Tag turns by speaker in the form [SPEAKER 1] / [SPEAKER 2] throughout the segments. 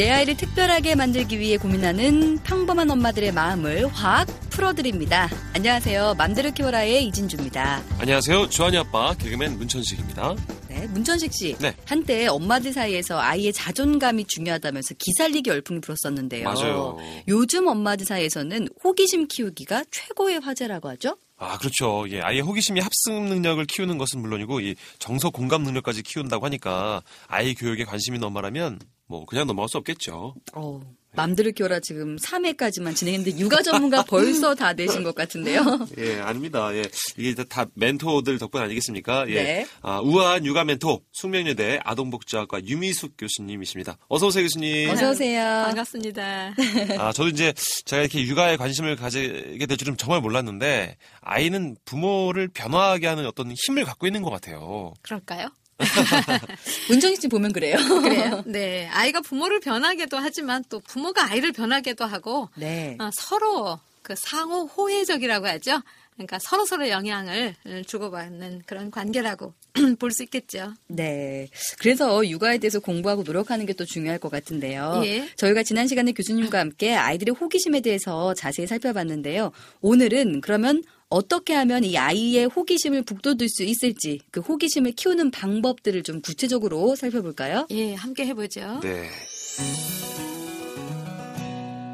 [SPEAKER 1] 내 아이를 특별하게 만들기 위해 고민하는 평범한 엄마들의 마음을 확 풀어드립니다. 안녕하세요. 맘대로 키워라의 이진주입니다.
[SPEAKER 2] 안녕하세요. 주한이 아빠 개그맨 문천식입니다.
[SPEAKER 1] 네, 문천식 씨.
[SPEAKER 2] 네.
[SPEAKER 1] 한때 엄마들 사이에서 아이의 자존감이 중요하다면서 기살리기 열풍이 불었었는데요.
[SPEAKER 2] 맞아요.
[SPEAKER 1] 요즘 엄마들 사이에서는 호기심 키우기가 최고의 화제라고 하죠?
[SPEAKER 2] 아, 그렇죠. 예, 아이의 호기심이 합승 능력을 키우는 것은 물론이고 이 정서 공감 능력까지 키운다고 하니까 아이 교육에 관심이 있는 엄마라면 뭐 그냥 넘어갈 수 없겠죠.
[SPEAKER 1] 어, 맘대로 키워라 지금 3회까지만 진행했는데 육아 전문가 벌써 다 되신 것 같은데요.
[SPEAKER 2] 예, 아닙니다. 예, 이게 다- 다 멘토들 덕분 아니겠습니까? 예.
[SPEAKER 1] 네.
[SPEAKER 2] 아, 우아한 육아 멘토 숙명여대 아동복지학과 유미숙 교수님이십니다. 어서 오세요, 교수님.
[SPEAKER 1] 어서 오세요.
[SPEAKER 3] 반갑습니다.
[SPEAKER 2] 아, 저도 이제 제가 이렇게 육아에 관심을 가지게 될 줄은 정말 몰랐는데 아이는 부모를 변화하게 하는 어떤 힘을 갖고 있는 것 같아요.
[SPEAKER 3] 그럴까요?
[SPEAKER 1] 문천식 씨 보면 그래요.
[SPEAKER 3] 그래요. 네. 아이가 부모를 변하게도 하지만 또 부모가 아이를 변하게도 하고
[SPEAKER 1] 네.
[SPEAKER 3] 어, 서로 그 상호 호혜적이라고 하죠. 그러니까 서로 서로 영향을 주고받는 그런 관계라고 볼 수 있겠죠.
[SPEAKER 1] 네. 그래서 육아에 대해서 공부하고 노력하는 게 또 중요할 것 같은데요.
[SPEAKER 3] 예.
[SPEAKER 1] 저희가 지난 시간에 교수님과 함께 아이들의 호기심에 대해서 자세히 살펴봤는데요. 오늘은 그러면 어떻게 하면 이 아이의 호기심을 북돋을 수 있을지 그 호기심을 키우는 방법들을 좀 구체적으로 살펴볼까요?
[SPEAKER 3] 예, 함께 해보죠.
[SPEAKER 2] 네.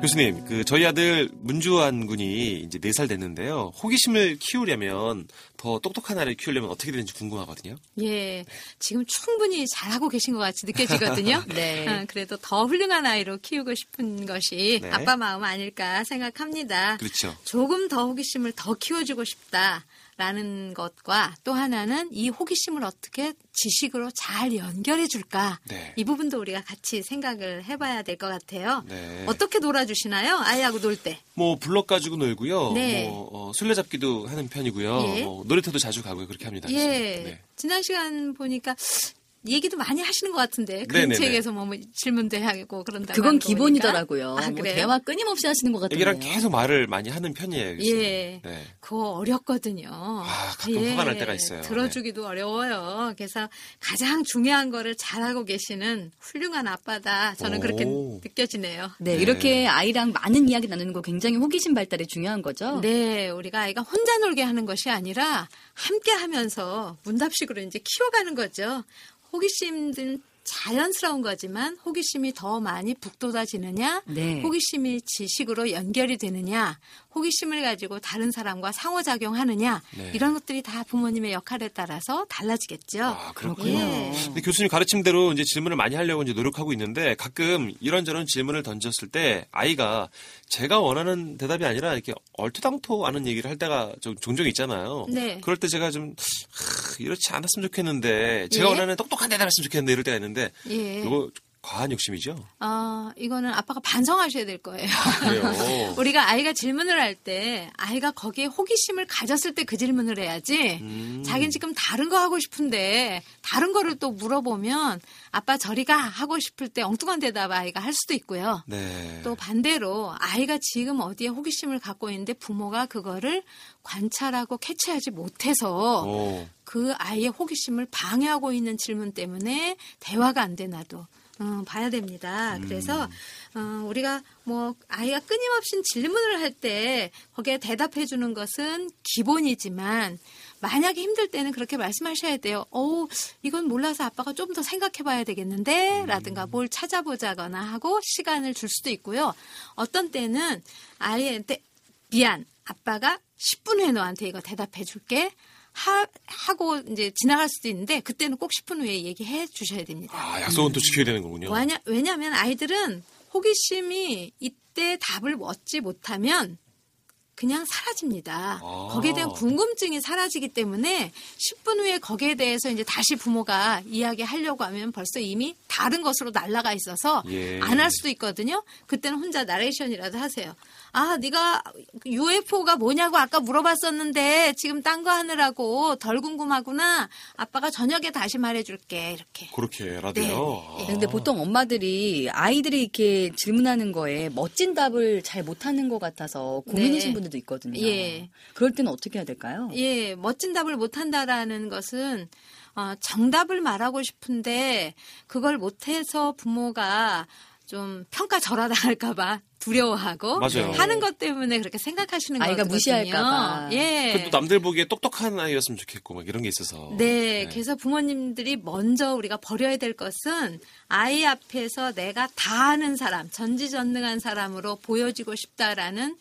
[SPEAKER 2] 교수님, 그 저희 아들 문주환 군이 이제 4살 됐는데요. 호기심을 키우려면 더 똑똑한 아이를 키우려면 어떻게 되는지 궁금하거든요.
[SPEAKER 3] 예, 지금 충분히 잘하고 계신 것 같이 느껴지거든요.
[SPEAKER 1] 네.
[SPEAKER 3] 어, 그래도 더 훌륭한 아이로 키우고 싶은 것이
[SPEAKER 2] 네.
[SPEAKER 3] 아빠 마음 아닐까 생각합니다.
[SPEAKER 2] 그렇죠.
[SPEAKER 3] 조금 더 호기심을 더 키워주고 싶다 라는 것과 또 하나는 이 호기심을 어떻게 지식으로 잘 연결해 줄까
[SPEAKER 2] 네.
[SPEAKER 3] 이 부분도 우리가 같이 생각을 해봐야 될 것 같아요.
[SPEAKER 2] 네.
[SPEAKER 3] 어떻게 놀아주시나요? 아이하고 놀 때.
[SPEAKER 2] 뭐 블럭 가지고 놀고요.
[SPEAKER 3] 네.
[SPEAKER 2] 뭐 어, 술래잡기도 하는 편이고요.
[SPEAKER 3] 예.
[SPEAKER 2] 뭐 놀이터도 자주 가고요. 그렇게 합니다.
[SPEAKER 3] 예.
[SPEAKER 2] 네.
[SPEAKER 3] 지난 시간 보니까 얘기도 많이 하시는 것 같은데
[SPEAKER 2] 네네네.
[SPEAKER 3] 그책에서 뭐, 뭐 질문도 하고 그런다.
[SPEAKER 1] 그건 기본이더라고요.
[SPEAKER 3] 아,
[SPEAKER 1] 뭐? 대화 끊임없이 하시는 것 같은데요.
[SPEAKER 2] 애기랑 계속 말을 많이 하는 편이에요. 교수님.
[SPEAKER 3] 예.
[SPEAKER 2] 네.
[SPEAKER 3] 그거 어렵거든요.
[SPEAKER 2] 아, 가끔 화가 날 때가 있어요. 네.
[SPEAKER 3] 들어주기도 어려워요. 그래서 가장 중요한 거를 잘하고 계시는 훌륭한 아빠다. 저는 그렇게
[SPEAKER 2] 오.
[SPEAKER 3] 느껴지네요.
[SPEAKER 1] 네,
[SPEAKER 2] 네.
[SPEAKER 1] 이렇게 아이랑 많은 이야기 나누는 거 굉장히 호기심 발달에 중요한 거죠.
[SPEAKER 3] 네, 우리가 아이가 혼자 놀게 하는 것이 아니라 함께 하면서 문답식으로 이제 키워가는 거죠. 호기심은 자연스러운 거지만 호기심이 더 많이 북돋아지느냐,
[SPEAKER 1] 네.
[SPEAKER 3] 호기심이 지식으로 연결이 되느냐, 호기심을 가지고 다른 사람과 상호작용하느냐,
[SPEAKER 2] 네.
[SPEAKER 3] 이런 것들이 다 부모님의 역할에 따라서 달라지겠죠.
[SPEAKER 2] 아, 그렇군요.
[SPEAKER 3] 예.
[SPEAKER 2] 근데 교수님 가르침대로 이제 질문을 많이 하려고 이제 노력하고 있는데 가끔 이런저런 질문을 던졌을 때 아이가 제가 원하는 대답이 아니라 이렇게 얼토당토하는 얘기를 할 때가 좀 종종 있잖아요.
[SPEAKER 3] 네.
[SPEAKER 2] 그럴 때 제가 좀 하, 이렇지 않았으면 좋겠는데 제가
[SPEAKER 3] 예?
[SPEAKER 2] 원하는 똑똑한 대답을 했으면 좋겠는데 이럴 때가 있는데
[SPEAKER 3] 예.
[SPEAKER 2] 이거 과한 욕심이죠?
[SPEAKER 3] 어, 이거는 아빠가 반성하셔야 될 거예요.
[SPEAKER 2] 그래요.
[SPEAKER 3] 우리가 아이가 질문을 할 때 아이가 거기에 호기심을 가졌을 때 그 질문을 해야지.
[SPEAKER 2] 음.
[SPEAKER 3] 자기는 지금 다른 거 하고 싶은데 다른 거를 또 물어보면 아빠 저리가 하고 싶을 때 엉뚱한 대답 아이가 할 수도 있고요.
[SPEAKER 2] 네.
[SPEAKER 3] 또 반대로 아이가 지금 어디에 호기심을 갖고 있는데 부모가 그거를 관찰하고 캐치하지 못해서
[SPEAKER 2] 오.
[SPEAKER 3] 그 아이의 호기심을 방해하고 있는 질문 때문에 대화가 안 되나도 어, 봐야 됩니다. 그래서 어, 우리가 뭐 아이가 끊임없이 질문을 할 때 거기에 대답해 주는 것은 기본이지만 만약에 힘들 때는 그렇게 말씀하셔야 돼요. 어, 이건 몰라서 아빠가 좀 더 생각해 봐야 되겠는데 라든가 뭘 찾아보자거나 하고 시간을 줄 수도 있고요. 어떤 때는 아이한테 미안. 아빠가 10분 후에 너한테 이거 대답해 줄게. 하, 하고 이제 지나갈 수도 있는데 그때는 꼭 10분 후에 얘기해 주셔야 됩니다.
[SPEAKER 2] 아, 약속은 또 지켜야 되는 거군요.
[SPEAKER 3] 왜냐, 왜냐하면 아이들은 호기심이 이때 답을 얻지 못하면 그냥 사라집니다.
[SPEAKER 2] 아.
[SPEAKER 3] 거기에 대한 궁금증이 사라지기 때문에 10분 후에 거기에 대해서 이제 다시 부모가 이야기하려고 하면 벌써 이미 다른 것으로 날아가 있어서
[SPEAKER 2] 예.
[SPEAKER 3] 안할 수도 있거든요. 그때는 혼자 나레이션이라도 하세요. 아, 네가 UFO가 뭐냐고 아까 물어봤었는데 지금 딴 거 하느라고 덜 궁금하구나. 아빠가 저녁에 다시 말해줄게. 이렇게.
[SPEAKER 2] 그렇게 라디오.
[SPEAKER 3] 네.
[SPEAKER 1] 근데 보통 엄마들이 아이들이 이렇게 질문하는 거에 멋진 답을 잘 못하는 것 같아서 고민이신
[SPEAKER 3] 네.
[SPEAKER 1] 분들도 있거든요.
[SPEAKER 3] 예.
[SPEAKER 1] 그럴 때는 어떻게 해야 될까요?
[SPEAKER 3] 예, 멋진 답을 못한다라는 것은 어, 정답을 말하고 싶은데 그걸 못해서 부모가 좀 평가 절하당할까봐 두려워하고
[SPEAKER 2] 맞아요.
[SPEAKER 3] 하는 것 때문에 그렇게 생각하시는
[SPEAKER 1] 아이가
[SPEAKER 3] 거거든요.
[SPEAKER 1] 무시할까봐.
[SPEAKER 3] 예.
[SPEAKER 2] 그래도 남들 보기에 똑똑한 아이였으면 좋겠고 막 이런 게 있어서.
[SPEAKER 3] 네, 그래서 부모님들이 먼저 우리가 버려야 될 것은 아이 앞에서 내가 다 아는 사람, 전지전능한 사람으로 보여지고 싶다라는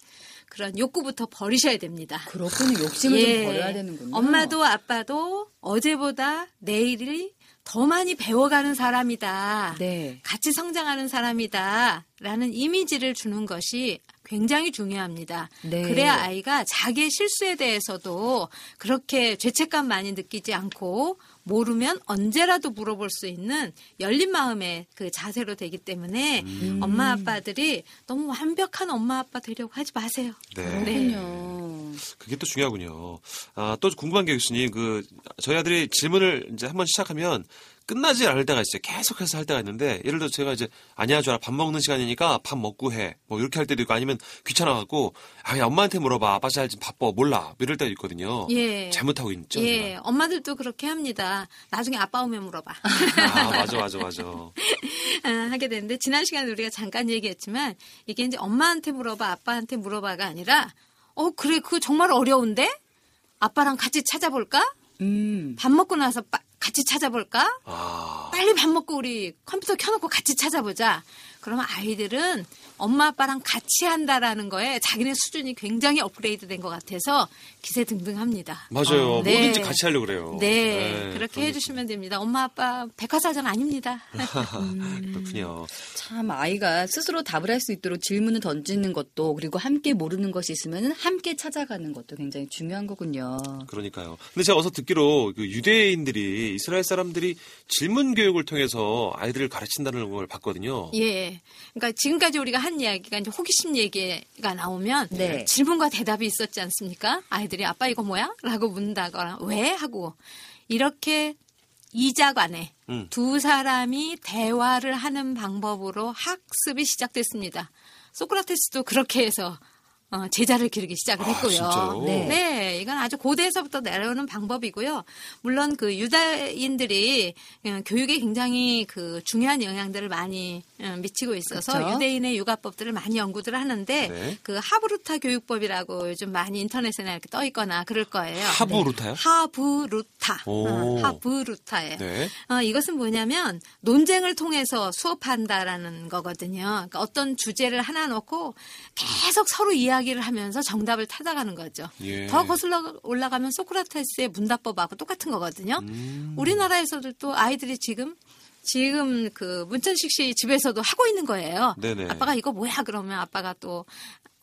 [SPEAKER 3] 그런 욕구부터 버리셔야 됩니다.
[SPEAKER 1] 그렇군요. 욕심을
[SPEAKER 3] 예.
[SPEAKER 1] 좀 버려야 되는군요.
[SPEAKER 3] 엄마도 아빠도 어제보다 내일이 더 많이 배워가는 사람이다.
[SPEAKER 1] 네.
[SPEAKER 3] 같이 성장하는 사람이다. 라는 이미지를 주는 것이 굉장히 중요합니다.
[SPEAKER 1] 네.
[SPEAKER 3] 그래야 아이가 자기의 실수에 대해서도 그렇게 죄책감 많이 느끼지 않고 모르면 언제라도 물어볼 수 있는 열린 마음의 그 자세로 되기 때문에
[SPEAKER 1] 음.
[SPEAKER 3] 엄마 아빠들이 너무 완벽한 엄마 아빠 되려고 하지 마세요.
[SPEAKER 2] 네.
[SPEAKER 1] 그렇군요.
[SPEAKER 2] 그게 또 중요하군요. 아, 또 궁금한 게 교수님, 그, 저희 아들이 질문을 이제 한번 시작하면 끝나지 않을 때가 있어요. 계속해서 할 때가 있는데, 예를 들어 제가 이제, 아니야, 줘라. 밥 먹는 시간이니까 밥 먹고 해. 뭐 이렇게 할 때도 있고, 아니면 귀찮아 갖고, 아, 야, 엄마한테 물어봐. 아빠 잘 지금 바빠. 몰라. 뭐 이럴 때도 있거든요.
[SPEAKER 3] 예.
[SPEAKER 2] 잘못하고 있죠.
[SPEAKER 3] 예,
[SPEAKER 2] 제가.
[SPEAKER 3] 엄마들도 그렇게 합니다. 나중에 아빠 오면 물어봐.
[SPEAKER 2] 아, 맞아, 맞아, 맞아.
[SPEAKER 3] 아, 하게 되는데 지난 시간에 우리가 잠깐 얘기했지만 이게 이제 엄마한테 물어봐, 아빠한테 물어봐가 아니라 어 그래 그거 정말 어려운데 아빠랑 같이 찾아볼까?
[SPEAKER 1] 음.
[SPEAKER 3] 밥 먹고 나서 빠- 같이 찾아볼까?
[SPEAKER 2] 아,
[SPEAKER 3] 빨리 밥 먹고 우리 컴퓨터 켜놓고 같이 찾아보자. 그러면 아이들은 엄마 아빠랑 같이 한다라는 거에 자기네 수준이 굉장히 업그레이드 된 것 같아서 기세 등등합니다.
[SPEAKER 2] 맞아요.
[SPEAKER 3] 네.
[SPEAKER 2] 뭐든지 같이 하려고 그래요.
[SPEAKER 3] 네, 그렇게
[SPEAKER 2] 그런 게
[SPEAKER 3] 해주시면 됩니다. 엄마 아빠 백화사전 아닙니다.
[SPEAKER 2] 있- 그렇군요.
[SPEAKER 1] 참 아이가 스스로 답을 할 수 있도록 질문을 던지는 것도 그리고 함께 모르는 것이 있으면 함께 찾아가는 것도 굉장히 중요한 거군요.
[SPEAKER 2] 그러니까요. 근데 제가 어서 듣기로 그 유대인들이 이스라엘 사람들이 질문 교육을 통해서 아이들을 가르친다는 걸 봤거든요.
[SPEAKER 3] 예. 그러니까 지금까지 우리가 한 이야기가 이제 호기심 얘기가 나오면
[SPEAKER 1] 네.
[SPEAKER 3] 질문과 대답이 있었지 않습니까? 아이들이 아빠 이거 뭐야? 라고 묻는다거나 왜? 하고 이렇게 이자간에
[SPEAKER 2] 음.
[SPEAKER 3] 두 사람이 대화를 하는 방법으로 학습이 시작됐습니다. 소크라테스도 그렇게 해서 어, 제자를 기르기 시작을
[SPEAKER 2] 아,
[SPEAKER 3] 했고요.
[SPEAKER 2] 진짜요?
[SPEAKER 1] 네.
[SPEAKER 3] 네, 이건 아주 고대에서부터 내려오는 방법이고요. 물론 그 유다인들이 어, 교육에 굉장히 그 중요한 영향들을 많이 어, 미치고 있어서
[SPEAKER 1] 그렇죠.
[SPEAKER 3] 유대인의 육아법들을 많이 연구를 하는데
[SPEAKER 2] 네.
[SPEAKER 3] 그 하브루타 교육법이라고 요즘 많이 인터넷에 이렇게 떠 있거나 그럴 거예요.
[SPEAKER 2] 하부루타요?
[SPEAKER 3] 네. 하브루타.
[SPEAKER 2] 오.
[SPEAKER 3] 어, 하브루타예요.
[SPEAKER 2] 네.
[SPEAKER 3] 어, 이것은 뭐냐면 논쟁을 통해서 수업한다라는 거거든요. 그러니까 어떤 주제를 하나 놓고 계속 서로 이야기를 하면서 정답을 찾아가는 거죠.
[SPEAKER 2] 예.
[SPEAKER 3] 더 거슬러 올라가면 소크라테스의 문답법하고 똑같은 거거든요.
[SPEAKER 2] 음.
[SPEAKER 3] 우리나라에서도 또 아이들이 지금 지금 그 문천식 씨 집에서도 하고 있는 거예요.
[SPEAKER 2] 네네.
[SPEAKER 3] 아빠가 이거 뭐야 그러면 아빠가 또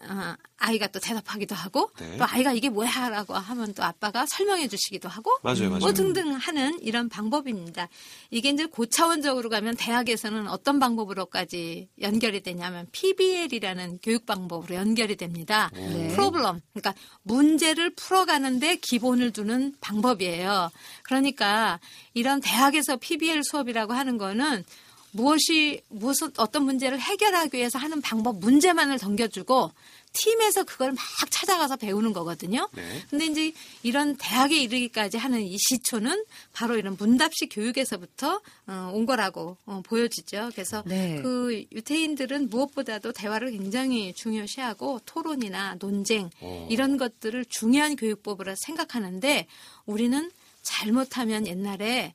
[SPEAKER 3] 어, 아이가 또 대답하기도 하고
[SPEAKER 2] 네.
[SPEAKER 3] 또 아이가 이게 뭐야라고 하면 또 아빠가 설명해 주시기도 하고
[SPEAKER 2] 맞아요, 맞아요.
[SPEAKER 3] 뭐 등등 하는 이런 방법입니다. 이게 이제 고차원적으로 가면 대학에서는 어떤 방법으로까지 연결이 되냐면 PBL이라는 교육 방법으로 연결이 됩니다.
[SPEAKER 1] 네.
[SPEAKER 3] 프로블럼 그러니까 문제를 풀어가는데 기본을 두는 방법이에요. 그러니까 이런 대학에서 PBL 수업이라고 하는 거는 무엇이 무슨 어떤 문제를 해결하기 위해서 하는 방법 문제만을 던겨주고 팀에서 그걸 막 찾아가서 배우는 거거든요.
[SPEAKER 2] 네.
[SPEAKER 3] 근데 이제 이런 대학에 이르기까지 하는 이 시초는 바로 이런 문답식 교육에서부터 어, 온 거라고 어, 보여지죠. 그래서
[SPEAKER 1] 네.
[SPEAKER 3] 그 유태인들은 무엇보다도 대화를 굉장히 중요시하고 토론이나 논쟁
[SPEAKER 2] 어.
[SPEAKER 3] 이런 것들을 중요한 교육법으로 생각하는데 우리는 잘못하면 옛날에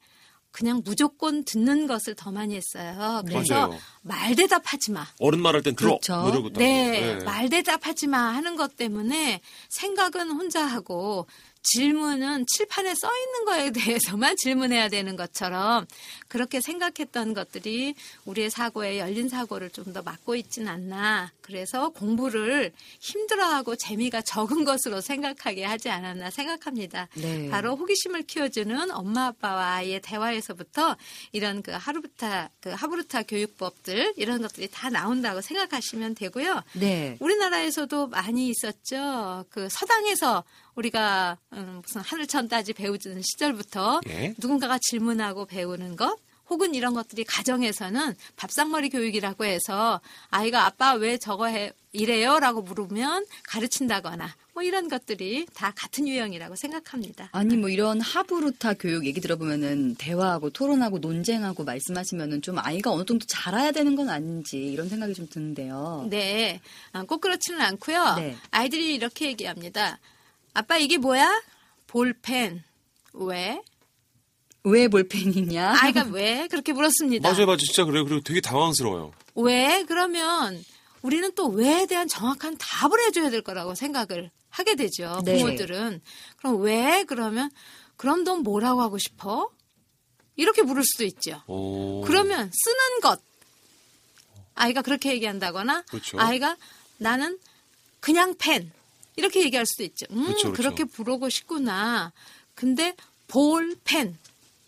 [SPEAKER 3] 그냥 무조건 듣는 것을 더 많이 했어요. 그래서
[SPEAKER 2] 맞아요.
[SPEAKER 3] 말 대답하지 마.
[SPEAKER 2] 어른 말할 땐 들어.
[SPEAKER 1] 그렇죠.
[SPEAKER 2] 뭐
[SPEAKER 3] 네,
[SPEAKER 2] 네.
[SPEAKER 3] 말 대답하지 마 하는 것 때문에 생각은 혼자 하고 질문은 칠판에 써 있는 거에 대해서만 질문해야 되는 것처럼 그렇게 생각했던 것들이 우리의 사고에 열린 사고를 좀 더 막고 있진 않나. 그래서 공부를 힘들어하고 재미가 적은 것으로 생각하게 하지 않았나 생각합니다.
[SPEAKER 1] 네.
[SPEAKER 3] 바로 호기심을 키워주는 엄마 아빠와 아이의 대화에서부터 이런 그 하루부타 그 하부르타 교육법들 이런 것들이 다 나온다고 생각하시면 되고요.
[SPEAKER 1] 네.
[SPEAKER 3] 우리나라에서도 많이 있었죠. 그 서당에서 우리가 음, 무슨 하늘천 따지 배우는 시절부터
[SPEAKER 2] 예.
[SPEAKER 3] 누군가가 질문하고 배우는 것 혹은 이런 것들이 가정에서는 밥상머리 교육이라고 해서 아이가 아빠 왜 저거 해 이래요 라고 물으면 가르친다거나 뭐 이런 것들이 다 같은 유형이라고 생각합니다.
[SPEAKER 1] 아니 뭐 이런 하부루타 교육 얘기 들어보면은 대화하고 토론하고 논쟁하고 말씀하시면은 좀 아이가 어느 정도 자라야 되는 건 아닌지 이런 생각이 좀 드는데요.
[SPEAKER 3] 네, 아, 꼭 그렇지는 않고요.
[SPEAKER 1] 네.
[SPEAKER 3] 아이들이 이렇게 얘기합니다. 아빠 이게 뭐야? 볼펜. 왜?
[SPEAKER 1] 왜 볼펜이냐?
[SPEAKER 3] 아이가 왜 그렇게 물었습니다.
[SPEAKER 2] 맞아요, 맞아요. 진짜 그래요. 그리고 되게 당황스러워요.
[SPEAKER 3] 왜? 그러면 우리는 또 왜에 대한 정확한 답을 해줘야 될 거라고 생각을 하게 되죠.
[SPEAKER 1] 네.
[SPEAKER 3] 부모들은. 그럼 왜? 그러면 그럼 넌 뭐라고 하고 싶어? 이렇게 물을 수도 있죠.
[SPEAKER 2] 오.
[SPEAKER 3] 그러면 쓰는 것. 아이가 그렇게 얘기한다거나
[SPEAKER 2] 그렇죠.
[SPEAKER 3] 아이가 나는 그냥 펜. 이렇게 얘기할 수도 있죠. 음,
[SPEAKER 2] 그렇죠, 그렇죠.
[SPEAKER 3] 그렇게 부르고 싶구나. 근데 볼 펜.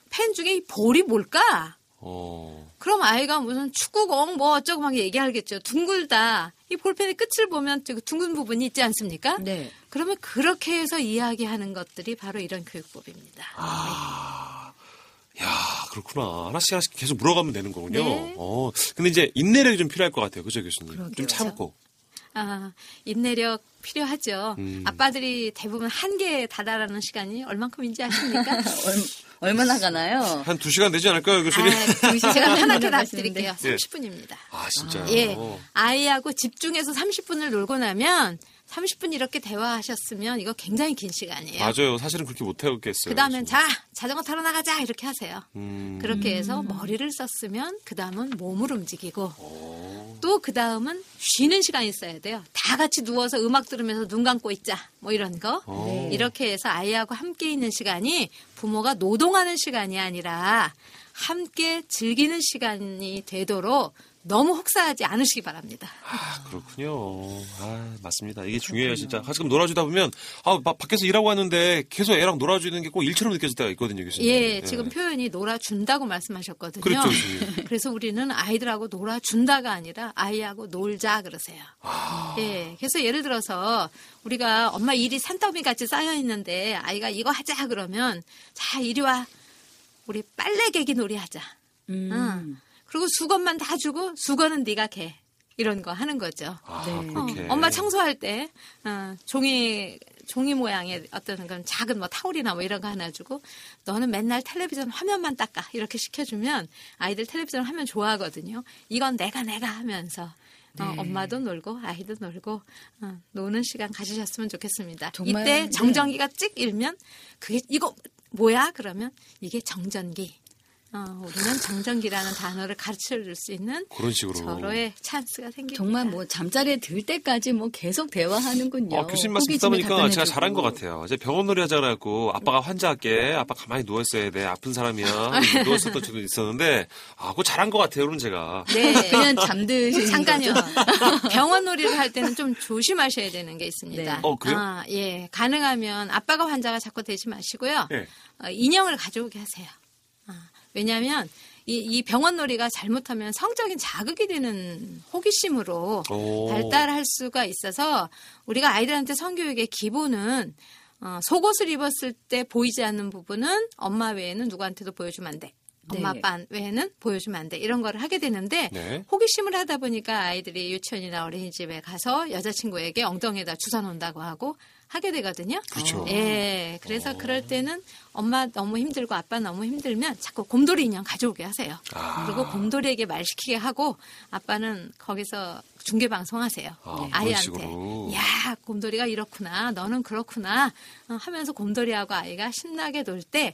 [SPEAKER 3] 펜 중에 이 볼이 뭘까?
[SPEAKER 2] 어.
[SPEAKER 3] 그럼 아이가 무슨 축구공 뭐 어쩌고 막 얘기하겠죠. 둥글다. 이 볼펜의 끝을 보면 그 둥근 부분이 있지 않습니까?
[SPEAKER 1] 네.
[SPEAKER 3] 그러면 그렇게 해서 이야기하는 것들이 바로 이런 교육법입니다.
[SPEAKER 2] 야, 그렇구나. 하나씩 하나씩 계속 물어가면 되는 거군요.
[SPEAKER 3] 네.
[SPEAKER 2] 어. 근데 이제 인내력이 좀 필요할 것 같아요. 그죠, 교수님?
[SPEAKER 1] 그러게요.
[SPEAKER 2] 좀 참고.
[SPEAKER 3] 아, 인내력 필요하죠.
[SPEAKER 2] 음.
[SPEAKER 3] 아빠들이 대부분 한계에 다다라는 시간이 얼만큼인지 아십니까?
[SPEAKER 1] 얼, 마나 가나요?
[SPEAKER 2] 한 두 시간 되지 않을까요, 교수님?
[SPEAKER 3] 아, 제가 편하게
[SPEAKER 1] 하시는데.
[SPEAKER 3] 답드릴게요.
[SPEAKER 2] 예.
[SPEAKER 3] 30분입니다.
[SPEAKER 2] 아, 진짜요?
[SPEAKER 3] 예. 아이하고 집중해서 30분을 놀고 나면 30분 이렇게 대화하셨으면 이거 굉장히 긴 시간이에요.
[SPEAKER 2] 맞아요. 사실은 그렇게 못 해오겠어요.
[SPEAKER 3] 그 다음엔. 자, 자전거 타러 나가자. 이렇게 하세요.
[SPEAKER 2] 음.
[SPEAKER 3] 그렇게 해서 머리를 썼으면 그 다음은 몸을 움직이고
[SPEAKER 2] 어.
[SPEAKER 3] 또그 다음은 쉬는 시간이 있어야 돼요. 다 같이 누워서 음악 들으면서 눈 감고 있자. 뭐 이런 거.
[SPEAKER 2] 어.
[SPEAKER 3] 이렇게 해서 아이하고 함께 있는 시간이 부모가 노동하는 시간이 아니라 함께 즐기는 시간이 되도록 너무 혹사하지 않으시기 바랍니다.
[SPEAKER 2] 아, 그렇군요. 아, 맞습니다. 이게 중요해요, 진짜. 가끔 놀아주다 보면, 아, 바- 밖에서 일하고 왔는데 계속 애랑 놀아주는 게 꼭 일처럼 느껴질 때가 있거든요, 교수님.
[SPEAKER 3] 예, 지금 표현이 놀아준다고 말씀하셨거든요.
[SPEAKER 2] 그렇죠.
[SPEAKER 3] 그래서 우리는 아이들하고 놀아준다가 아니라 아이하고 놀자 그러세요.
[SPEAKER 2] 아.
[SPEAKER 3] 예, 그래서 예를 들어서 우리가 엄마 일이 산더미 같이 쌓여 있는데 아이가 이거 하자 그러면 자 이리 와 우리 빨래 개기 놀이 하자.
[SPEAKER 1] 음.
[SPEAKER 3] 응. 그리고 수건만 다 주고 수건은 네가 개 이런 거 하는 거죠.
[SPEAKER 2] 아,
[SPEAKER 1] 네.
[SPEAKER 3] 어. 엄마 청소할 때 어, 종이 종이 모양의 어떤 그런 작은 뭐 타올이나 뭐 이런 거 하나 주고 너는 맨날 텔레비전 화면만 닦아 이렇게 시켜주면 아이들 텔레비전 화면 좋아하거든요. 이건 내가 내가 하면서 어,
[SPEAKER 1] 네.
[SPEAKER 3] 엄마도 놀고 아이도 놀고 어, 노는 시간 가지셨으면 좋겠습니다.
[SPEAKER 1] 정말,
[SPEAKER 3] 이때
[SPEAKER 1] 네.
[SPEAKER 3] 정전기가 찍 일면 그게 이거 뭐야 그러면 이게 정전기. 어, 우리는 정전기라는 단어를 가르쳐 줄 수 있는
[SPEAKER 2] 그런 식으로.
[SPEAKER 3] 서로의 찬스가 생깁니다.
[SPEAKER 1] 정말 뭐 잠자리에 들 때까지 뭐 계속 대화하는군요.
[SPEAKER 2] 어, 교수님 말씀 듣다 보니까 제가. 잘한 것 같아요. 이제 병원 놀이 하자 그래갖고 아빠가 환자할게. 아빠 가만히 누워있어야 돼. 아픈 사람이야. 누웠었던 적도 있었는데, 아, 그거 잘한 것 같아요, 그럼 제가.
[SPEAKER 3] 네.
[SPEAKER 1] 그냥 잠드시는
[SPEAKER 3] 잠깐요. 병원 놀이를 할 때는 좀 조심하셔야 되는 게 있습니다.
[SPEAKER 1] 네.
[SPEAKER 2] 어, 그래요?
[SPEAKER 3] 아, 예. 가능하면 아빠가 환자가 자꾸 되지 마시고요.
[SPEAKER 2] 예.
[SPEAKER 3] 어, 인형을 가져오게 하세요. 아, 왜냐하면 이, 이 병원 놀이가 잘못하면 성적인 자극이 되는 호기심으로
[SPEAKER 2] 오.
[SPEAKER 3] 발달할 수가 있어서 우리가 아이들한테 성교육의 기본은 어, 속옷을 입었을 때 보이지 않는 부분은 엄마 외에는 누구한테도 보여주면 안 돼. 엄마
[SPEAKER 1] 네.
[SPEAKER 3] 아빠 외에는 보여주면 안 돼. 이런 거를 하게 되는데
[SPEAKER 2] 네.
[SPEAKER 3] 호기심을 하다 보니까 아이들이 유치원이나 어린이집에 가서 여자친구에게 엉덩이에다 주사 놓는다고 하고 하게 되거든요.
[SPEAKER 2] 그렇죠.
[SPEAKER 3] 예. 그래서 그럴 때는 엄마 너무 힘들고 아빠 너무 힘들면 자꾸 곰돌이 인형 가져오게 하세요.
[SPEAKER 2] 아.
[SPEAKER 3] 그리고 곰돌이에게 말 시키게 하고 아빠는 거기서 중계 방송하세요.
[SPEAKER 2] 아, 그런
[SPEAKER 3] 아이한테.
[SPEAKER 2] 식으로.
[SPEAKER 3] 야, 곰돌이가 이렇구나. 너는 그렇구나. 어, 하면서 곰돌이하고 아이가 신나게 놀 때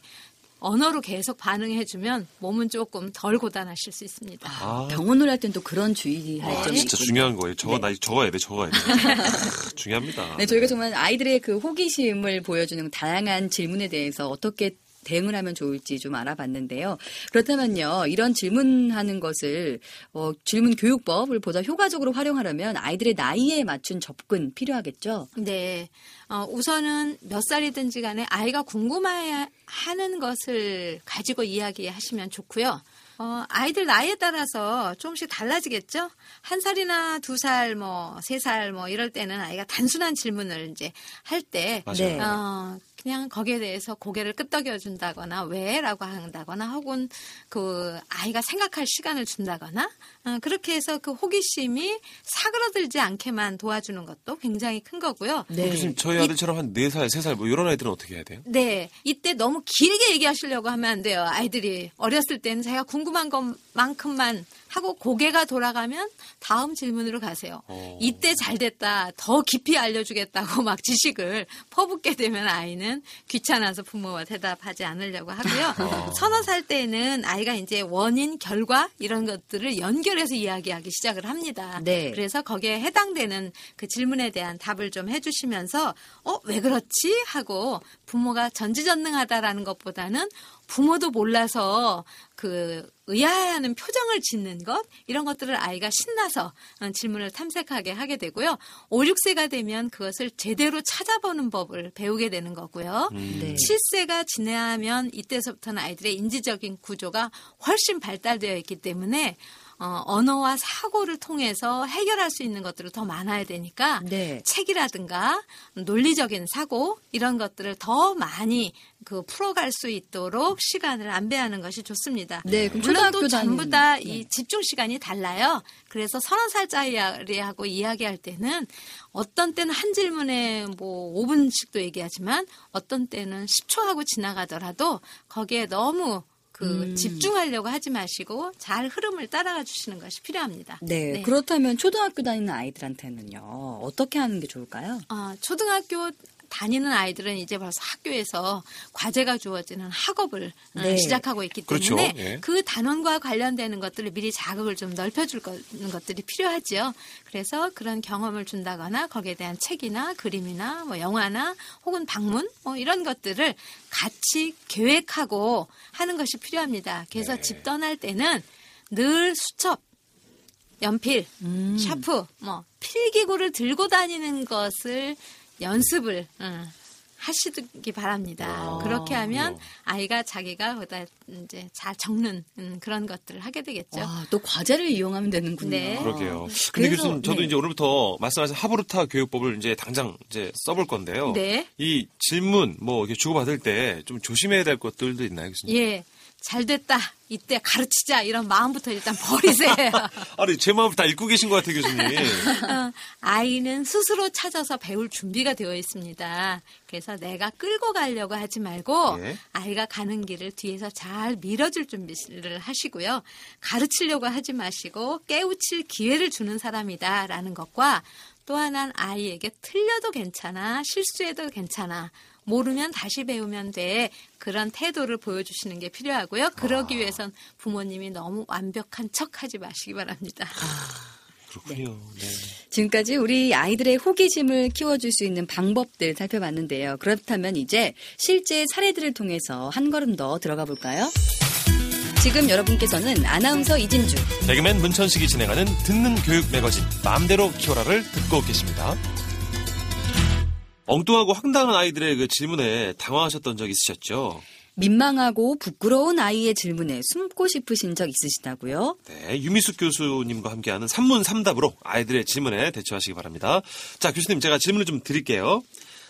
[SPEAKER 3] 언어로 계속 반응해주면 몸은 조금 덜 고단하실 수 있습니다.
[SPEAKER 2] 아,
[SPEAKER 1] 병원을 할 땐 또 그런 주의할
[SPEAKER 2] 아,
[SPEAKER 1] 점이
[SPEAKER 2] 진짜
[SPEAKER 1] 있군요.
[SPEAKER 2] 중요한 거예요. 적어, 나 적어야 돼, 적어야 돼. 크, 중요합니다.
[SPEAKER 1] 네, 저희가 정말 아이들의 그 호기심을 보여주는 다양한 질문에 대해서 어떻게 대응을 하면 좋을지 좀 알아봤는데요. 그렇다면요, 이런 질문하는 것을 어, 질문 교육법을 보다 효과적으로 활용하려면 아이들의 나이에 맞춘 접근 필요하겠죠.
[SPEAKER 3] 네. 어, 우선은 몇 살이든지 간에 아이가 궁금해 하는 것을 가지고 이야기하시면 좋고요. 어, 아이들 나이에 따라서 조금씩 달라지겠죠? 한 살이나 두 살, 뭐, 세 살, 뭐, 이럴 때는 아이가 단순한 질문을 이제 할 때,
[SPEAKER 2] 맞아요.
[SPEAKER 1] 네.
[SPEAKER 3] 어, 그냥 거기에 대해서 고개를 끄덕여 준다거나 왜? 라고 한다거나 혹은 그 아이가 생각할 시간을 준다거나 어, 그렇게 해서 그 호기심이 사그러들지 않게만 도와주는 것도 굉장히 큰 거고요.
[SPEAKER 1] 네.
[SPEAKER 2] 교수님, 저희 아들처럼 한 4살, 3살, 뭐, 이런 아이들은 어떻게 해야 돼요?
[SPEAKER 3] 네, 이때 너무 길게 얘기하시려고 하면 안 돼요. 아이들이 어렸을 때는 제가 궁금한 것만큼만 하고 고개가 돌아가면 다음 질문으로 가세요.
[SPEAKER 2] 어.
[SPEAKER 3] 이때 잘 됐다, 더 깊이 알려주겠다고 막 지식을 퍼붓게 되면 아이는 귀찮아서 부모와 대답하지 않으려고 하고요.
[SPEAKER 2] 어.
[SPEAKER 3] 서너 살 때는 아이가 이제 원인, 결과 이런 것들을 연결해서 이야기하기 시작을 합니다.
[SPEAKER 1] 네.
[SPEAKER 3] 그래서 거기에 해당되는 그 질문에 대한 답을 좀 해주시면서 어 왜 그렇지 하고 부모가 전지전능하다라는 것보다는 부모도 몰라서 그 의아해하는 표정을 짓는 것 이런 것들을 아이가 신나서 어, 질문을 탐색하게 하게 되고요. 5, 6세가 되면 그것을 제대로 찾아보는 법을 배우게 되는 거고요.
[SPEAKER 1] 네.
[SPEAKER 3] 7세가 지나면 이때서부터는 아이들의 인지적인 구조가 훨씬 발달되어 있기 때문에 어, 언어와 사고를 통해서 해결할 수 있는 것들을 더 많아야 되니까
[SPEAKER 1] 네.
[SPEAKER 3] 책이라든가 논리적인 사고 이런 것들을 더 많이 그 풀어갈 수 있도록 시간을 안배하는 것이 좋습니다.
[SPEAKER 1] 네, 그럼
[SPEAKER 3] 물론 또
[SPEAKER 1] 초등학교
[SPEAKER 3] 전부
[SPEAKER 1] 다니는-
[SPEAKER 3] 다이
[SPEAKER 1] 네.
[SPEAKER 3] 집중 시간이 달라요. 그래서 서너 살짜리하고 이야기할 때는 어떤 때는 한 질문에 뭐 5분씩도 얘기하지만 어떤 때는 10초 하고 지나가더라도 거기에 너무 그
[SPEAKER 1] 음.
[SPEAKER 3] 집중하려고 하지 마시고 잘 흐름을 따라가 주시는 것이 필요합니다.
[SPEAKER 1] 네, 그렇다면 초등학교 다니는 아이들한테는요, 어떻게 하는 게 좋을까요?
[SPEAKER 3] 아, 초등학교 다니는 아이들은 이제 벌써 학교에서 과제가 주어지는 학업을 어,
[SPEAKER 1] 네.
[SPEAKER 3] 시작하고 있기
[SPEAKER 2] 그렇죠.
[SPEAKER 3] 때문에
[SPEAKER 2] 예.
[SPEAKER 3] 그 단원과 관련되는 것들을 미리 자극을 좀 넓혀줄 거- 것들이 필요하죠. 그래서 그런 경험을 준다거나 거기에 대한 책이나 그림이나 뭐 영화나 혹은 방문 뭐 이런 것들을 같이 계획하고 하는 것이 필요합니다. 그래서
[SPEAKER 2] 네.
[SPEAKER 3] 집 떠날 때는 늘 수첩, 연필,
[SPEAKER 1] 음.
[SPEAKER 3] 샤프, 뭐 필기구를 들고 다니는 것을 연습을 어, 하시기 바랍니다.
[SPEAKER 2] 아,
[SPEAKER 3] 그렇게 하면
[SPEAKER 2] 그래요.
[SPEAKER 3] 아이가 자기가 보다 이제 잘 적는 음, 그런 것들을 하게 되겠죠.
[SPEAKER 1] 와, 또 과제를 이용하면 되는군요.
[SPEAKER 3] 네.
[SPEAKER 2] 그러게요. 근데
[SPEAKER 1] 그래서,
[SPEAKER 2] 교수님, 저도
[SPEAKER 1] 네.
[SPEAKER 2] 이제 오늘부터 말씀하신 하브루타 교육법을 이제 당장 이제 써볼 건데요.
[SPEAKER 3] 네.
[SPEAKER 2] 이 질문, 뭐, 이렇게 주고받을 때 좀 조심해야 될 것들도 있나요, 교수님?
[SPEAKER 3] 예. 잘 됐다. 이때 가르치자. 이런 마음부터 일단 버리세요.
[SPEAKER 2] 아니, 제 마음을 다 읽고 계신 것 같아요, 교수님.
[SPEAKER 3] 어, 아이는 스스로 찾아서 배울 준비가 되어 있습니다. 그래서 내가 끌고 가려고 하지 말고
[SPEAKER 2] 예.
[SPEAKER 3] 아이가 가는 길을 뒤에서 잘 밀어줄 준비를 하시고요. 가르치려고 하지 마시고 깨우칠 기회를 주는 사람이다라는 것과 또 하나는 아이에게 틀려도 괜찮아, 실수해도 괜찮아. 모르면 다시 배우면 돼. 그런 태도를 보여주시는 게 필요하고요. 그러기 위해선 부모님이 너무 완벽한 척 하지 마시기 바랍니다.
[SPEAKER 2] 그렇군요. 네.
[SPEAKER 1] 지금까지 우리 아이들의 호기심을 키워줄 수 있는 방법들 살펴봤는데요. 그렇다면 이제 실제 사례들을 통해서 한 걸음 더 들어가 볼까요? 지금 여러분께서는 아나운서 이진주,
[SPEAKER 2] 개그맨 문천식이 진행하는 듣는 교육 매거진 마음대로 키워라를 듣고 계십니다. 엉뚱하고 황당한 아이들의 그 질문에 당황하셨던 적 있으셨죠?
[SPEAKER 1] 민망하고 부끄러운 아이의 질문에 숨고 싶으신 적 있으시다고요?
[SPEAKER 2] 네, 유미숙 교수님과 함께하는 산문 삼답으로 아이들의 질문에 대처하시기 바랍니다. 자, 교수님 제가 질문을 좀 드릴게요.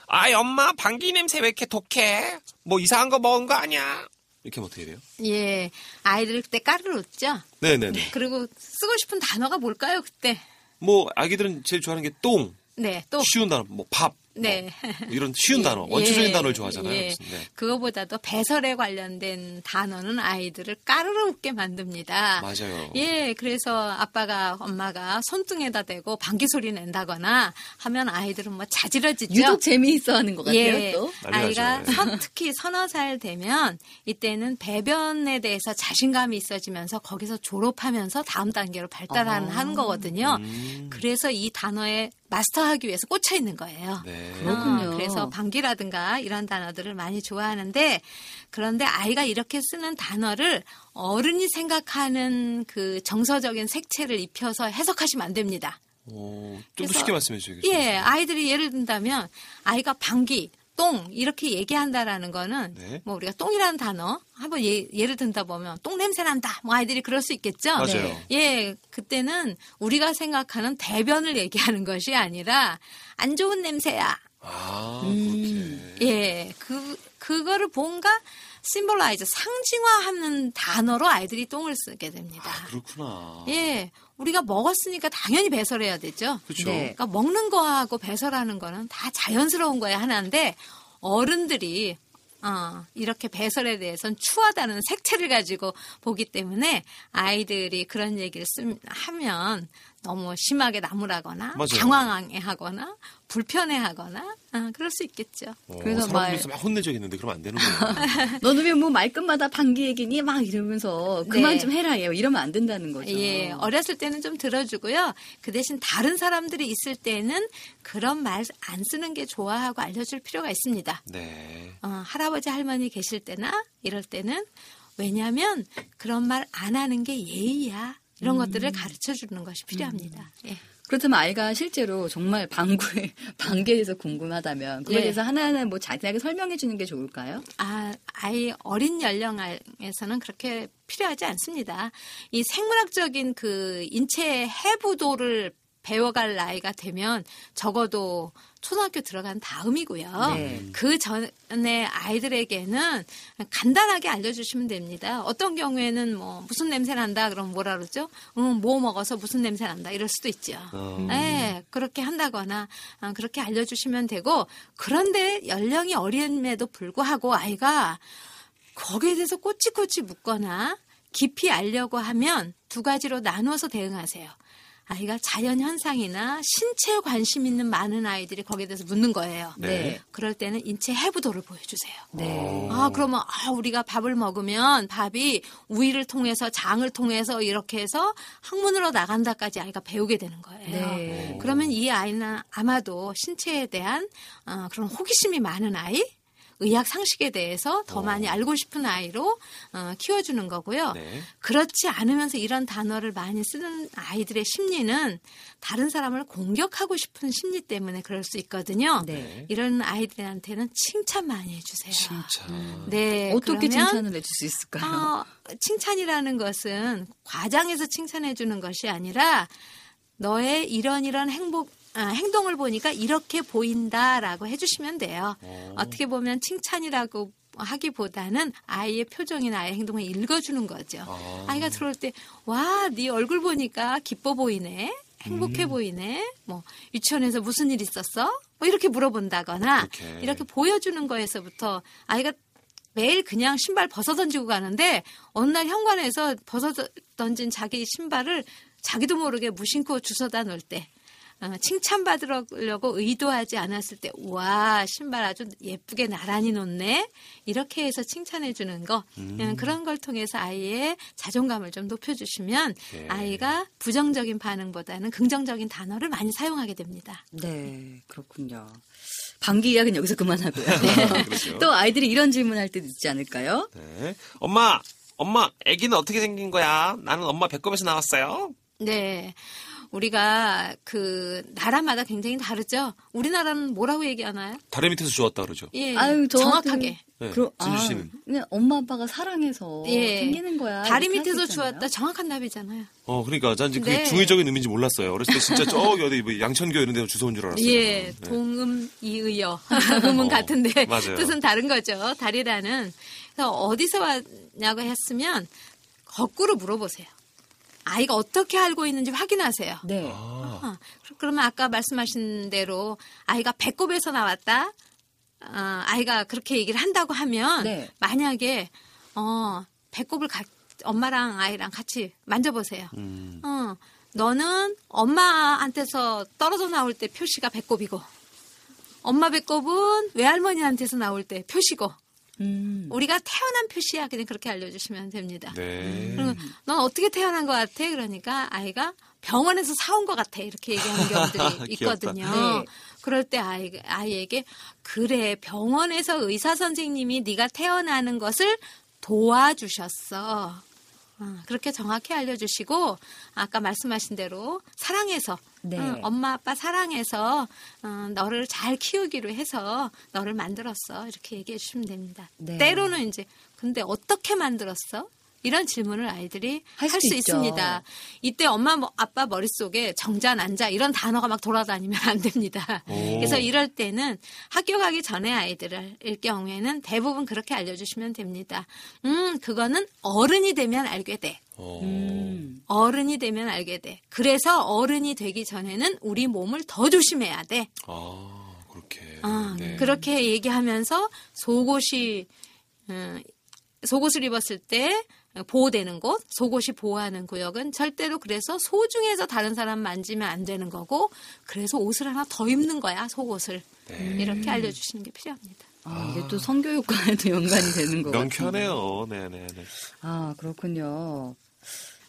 [SPEAKER 2] 아이 엄마 방귀 냄새 왜 이렇게 독해? 뭐 이상한 거 먹은 거 아니야? 이렇게 하면 어떻게 돼요?
[SPEAKER 3] 예, 아이들 그때 까르르 웃죠?
[SPEAKER 2] 네네네.
[SPEAKER 3] 그리고 쓰고 싶은 단어가 뭘까요, 그때?
[SPEAKER 2] 뭐 아기들은 제일 좋아하는 게 똥,
[SPEAKER 3] 네, 또,
[SPEAKER 2] 쉬운 단어, 뭐 밥,
[SPEAKER 3] 네.
[SPEAKER 2] 뭐 이런 쉬운 단어, 원초적인
[SPEAKER 3] 예,
[SPEAKER 2] 단어를 좋아하잖아요.
[SPEAKER 3] 예.
[SPEAKER 2] 네.
[SPEAKER 3] 그거보다도 배설에 관련된 단어는 아이들을 까르르 웃게 만듭니다.
[SPEAKER 2] 맞아요.
[SPEAKER 3] 예, 그래서 아빠가 엄마가 손등에다 대고 방귀 소리 낸다거나 하면 아이들은 뭐 자지러지죠.
[SPEAKER 1] 유독 재미있어 하는 것 같아요,
[SPEAKER 3] 예,
[SPEAKER 1] 또.
[SPEAKER 3] 아이가.
[SPEAKER 2] 예.
[SPEAKER 3] 선, 특히 서너 살 되면 이때는 배변에 대해서 자신감이 있어지면서 거기서 졸업하면서 다음 단계로 발달하는
[SPEAKER 1] 아.
[SPEAKER 3] 하는 거거든요.
[SPEAKER 2] 음.
[SPEAKER 3] 그래서 이 단어에 마스터하기 위해서 꽂혀 있는 거예요.
[SPEAKER 2] 네.
[SPEAKER 1] 그렇군요.
[SPEAKER 3] 어, 그래서 방귀라든가 이런 단어들을 많이 좋아하는데 그런데 아이가 이렇게 쓰는 단어를 어른이 생각하는 그 정서적인 색채를 입혀서 해석하시면 안 됩니다.
[SPEAKER 2] 어, 좀더
[SPEAKER 3] 그래서-
[SPEAKER 2] 쉽게 말씀해 주세요.
[SPEAKER 3] 예, 아이들이 예를 든다면 아이가 방귀, 똥 이렇게 얘기한다라는 거는
[SPEAKER 2] 네.
[SPEAKER 3] 뭐 우리가 똥이라는 단어 한번 예, 예를 든다 보면 똥 냄새 난다. 뭐 아이들이 그럴 수 있겠죠.
[SPEAKER 2] 맞아요.
[SPEAKER 1] 네.
[SPEAKER 3] 예, 그때는 우리가 생각하는 대변을 얘기하는 것이 아니라 안 좋은 냄새야.
[SPEAKER 2] 아,
[SPEAKER 1] 음.
[SPEAKER 2] 그렇게.
[SPEAKER 3] 예, 그 그거를 뭔가 symbolize 상징화하는 단어로 아이들이 똥을 쓰게 됩니다.
[SPEAKER 2] 아, 그렇구나.
[SPEAKER 3] 예, 우리가 먹었으니까 당연히 배설해야 되죠.
[SPEAKER 2] 그렇죠.
[SPEAKER 1] 네.
[SPEAKER 3] 그러니까 먹는 거하고 배설하는 거는 다 자연스러운 거야 하나인데 어른들이 어, 이렇게 배설에 대해서는 추하다는 색채를 가지고 보기 때문에 아이들이 그런 얘기를 쓰, 하면 너무 심하게 나무라거나
[SPEAKER 2] 맞아요.
[SPEAKER 3] 당황해하거나 불편해하거나 어, 그럴 수 있겠죠.
[SPEAKER 2] 어,
[SPEAKER 1] 그래서
[SPEAKER 2] 사람들이 막 혼내줘야겠는데 그러면 안 되는구나.
[SPEAKER 1] 너는 왜 뭐 말끝마다 방귀 얘기니? 막 이러면서 그만
[SPEAKER 3] 네.
[SPEAKER 1] 좀 해라. 얘 이러면 안 된다는 거죠.
[SPEAKER 3] 예, 어렸을 때는 좀 들어주고요. 그 대신 다른 사람들이 있을 때는 그런 말 안 쓰는 게 좋아하고 알려줄 필요가 있습니다.
[SPEAKER 2] 네.
[SPEAKER 3] 어, 할아버지 할머니 계실 때나 이럴 때는 왜냐하면 그런 말 안 하는 게 예의야. 이런 것들을 가르쳐 주는 것이 필요합니다. 예.
[SPEAKER 1] 그렇다면 아이가 실제로 정말 방구에, 방귀에 대해서 궁금하다면 그거에
[SPEAKER 3] 예.
[SPEAKER 1] 대해서 하나하나 뭐 자세하게 설명해 주는 게 좋을까요?
[SPEAKER 3] 아, 아이 어린 연령에서는 그렇게 필요하지 않습니다. 이 생물학적인 그 인체 해부도를 배워갈 나이가 되면 적어도 초등학교 들어간 다음이고요.
[SPEAKER 1] 네.
[SPEAKER 3] 그 전에 아이들에게는 간단하게 알려주시면 됩니다. 어떤 경우에는 뭐 무슨 냄새 난다 그럼 뭐라 그러죠? 음, 뭐 먹어서 무슨 냄새 난다 이럴 수도 있죠.
[SPEAKER 2] 어.
[SPEAKER 3] 네, 그렇게 한다거나 아, 그렇게 알려주시면 되고 그런데 연령이 어림에도 불구하고 아이가 거기에 대해서 꼬치꼬치 묻거나 깊이 알려고 하면 두 가지로 나누어서 대응하세요. 아이가 자연 현상이나 신체에 관심 있는 많은 아이들이 거기에 대해서 묻는 거예요.
[SPEAKER 2] 네.
[SPEAKER 3] 그럴 때는 인체 해부도를 보여주세요.
[SPEAKER 1] 네.
[SPEAKER 3] 아, 그러면, 아, 우리가 밥을 먹으면 밥이 우위를 통해서 장을 통해서 이렇게 해서 항문으로 나간다까지 아이가 배우게 되는 거예요.
[SPEAKER 1] 네.
[SPEAKER 3] 그러면 이 아이는 아마도 신체에 대한 어, 그런 호기심이 많은 아이, 의학 상식에 대해서 더 많이 알고 싶은 아이로 어, 키워주는 거고요.
[SPEAKER 2] 네.
[SPEAKER 3] 그렇지 않으면서 이런 단어를 많이 쓰는 아이들의 심리는 다른 사람을 공격하고 싶은 심리 때문에 그럴 수 있거든요.
[SPEAKER 1] 네.
[SPEAKER 3] 이런 아이들한테는 칭찬 많이 해주세요.
[SPEAKER 2] 칭찬.
[SPEAKER 3] 네,
[SPEAKER 1] 어떻게
[SPEAKER 3] 그러면,
[SPEAKER 1] 칭찬을 해줄 수 있을까요?
[SPEAKER 3] 어, 칭찬이라는 것은 과장해서 칭찬해 주는 것이 아니라 너의 이런 이런 행복 아, 행동을 보니까 이렇게 보인다라고 해주시면 돼요. 어떻게 보면 칭찬이라고 하기보다는 아이의 표정이나 아이의 행동을 읽어주는 거죠.
[SPEAKER 2] 아.
[SPEAKER 3] 아이가 들어올 때, 와, 네 얼굴 보니까 기뻐 보이네. 행복해
[SPEAKER 2] 음.
[SPEAKER 3] 보이네. 뭐, 유치원에서 무슨 일 있었어? 뭐, 이렇게 물어본다거나,
[SPEAKER 2] 이렇게.
[SPEAKER 3] 이렇게 보여주는 거에서부터 아이가 매일 그냥 신발 벗어 던지고 가는데, 어느 날 현관에서 벗어 던진 자기 신발을 자기도 모르게 무심코 주워다 놓을 때, 어, 칭찬받으려고 의도하지 않았을 때, 와, 신발 아주 예쁘게 나란히 놓네? 이렇게 해서 칭찬해주는 거, 그냥 그런 걸 통해서 아이의 자존감을 좀 높여주시면
[SPEAKER 2] 네.
[SPEAKER 3] 아이가 부정적인 반응보다는 긍정적인 단어를 많이 사용하게 됩니다.
[SPEAKER 1] 네, 그렇군요. 방귀 이야기는 여기서 그만하고요.
[SPEAKER 2] 그렇죠.
[SPEAKER 1] 또 아이들이 이런 질문할 때도 있지 않을까요?
[SPEAKER 2] 네. 엄마, 엄마, 아기는 어떻게 생긴 거야? 나는 엄마 배꼽에서 나왔어요.
[SPEAKER 3] 네. 우리가 그 나라마다 굉장히 다르죠. 우리나라는 뭐라고 얘기하나요?
[SPEAKER 2] 다리 밑에서 주웠다 그러죠.
[SPEAKER 3] 예,
[SPEAKER 1] 아유, 저
[SPEAKER 3] 정확하게.
[SPEAKER 2] 네,
[SPEAKER 1] 그러,
[SPEAKER 2] 진주
[SPEAKER 1] 아,
[SPEAKER 2] 씨는.
[SPEAKER 1] 그냥 엄마 아빠가 사랑해서
[SPEAKER 3] 예.
[SPEAKER 1] 생기는 거야.
[SPEAKER 3] 다리 밑에서. 주웠다 정확한 답이잖아요.
[SPEAKER 2] 어, 그러니까 난 지금 그게
[SPEAKER 3] 네.
[SPEAKER 2] 중의적인 의미인지 몰랐어요. 어렸을 때 진짜 저기 어디 뭐 양천교 이런 데서 주워 온 줄 알았어요.
[SPEAKER 3] 예,
[SPEAKER 2] 네.
[SPEAKER 3] 동음 이의어 음은
[SPEAKER 2] 어,
[SPEAKER 3] 같은데
[SPEAKER 2] 맞아요.
[SPEAKER 3] 뜻은 다른 거죠. 다리라는 그래서 어디서 왔냐고 했으면 거꾸로 물어보세요. 아이가 어떻게 알고 있는지 확인하세요.
[SPEAKER 1] 네.
[SPEAKER 2] 아,
[SPEAKER 3] 어, 그- 그러면 아까 말씀하신 대로 아이가 배꼽에서 나왔다. 어, 아이가 그렇게 얘기를 한다고 하면
[SPEAKER 1] 네.
[SPEAKER 3] 만약에 어, 배꼽을 가- 엄마랑 아이랑 같이 만져보세요.
[SPEAKER 2] 음.
[SPEAKER 3] 어, 너는 엄마한테서 떨어져 나올 때 표시가 배꼽이고 엄마 배꼽은 외할머니한테서 나올 때 표시고
[SPEAKER 1] 음.
[SPEAKER 3] 우리가 태어난 표시야 그냥 그렇게 알려주시면 됩니다.
[SPEAKER 2] 네.
[SPEAKER 3] 그리고 넌 어떻게 태어난 것 같아? 그러니까 아이가 병원에서 사온 것 같아 이렇게 얘기하는 경우들이. 있거든요.
[SPEAKER 1] 네.
[SPEAKER 3] 그럴 때 아이, 아이에게 그래 병원에서 의사 선생님이 네가 태어나는 것을 도와주셨어. 어, 그렇게 정확히 알려주시고 아까 말씀하신 대로 사랑해서
[SPEAKER 1] 네.
[SPEAKER 3] 응, 엄마 아빠 사랑해서 어, 너를 잘 키우기로 해서 너를 만들었어 이렇게 얘기해 주시면 됩니다.
[SPEAKER 1] 네.
[SPEAKER 3] 때로는 이제 근데 어떻게 만들었어? 이런 질문을 아이들이
[SPEAKER 1] 할 수.
[SPEAKER 3] 있습니다. 이때 엄마 뭐- 아빠 머릿속에 정자 난자 이런 단어가 막 돌아다니면 안 됩니다.
[SPEAKER 2] 오.
[SPEAKER 3] 그래서 이럴 때는 학교 가기 전에 아이들을 일 경우에는 대부분 그렇게 알려주시면 됩니다. 음 그거는 어른이 되면 알게 돼.
[SPEAKER 2] 어.
[SPEAKER 1] 음.
[SPEAKER 3] 어른이 되면 알게 돼. 그래서 어른이 되기 전에는 우리 몸을 더 조심해야 돼.
[SPEAKER 2] 아, 그렇게.
[SPEAKER 3] 아,
[SPEAKER 2] 네.
[SPEAKER 3] 그렇게 얘기하면서 속옷이 음, 속옷을 입었을 때 보호되는 곳, 속옷이 보호하는 구역은 절대로 그래서 소중해서 다른 사람 만지면 안 되는 거고, 그래서 옷을 하나 더 입는 거야, 속옷을.
[SPEAKER 2] 네.
[SPEAKER 3] 이렇게 알려주시는 게 필요합니다.
[SPEAKER 1] 아, 이게 또 성교육과에도 연관이 되는 거.
[SPEAKER 2] 명쾌하네요. 네네네.
[SPEAKER 1] 아, 그렇군요.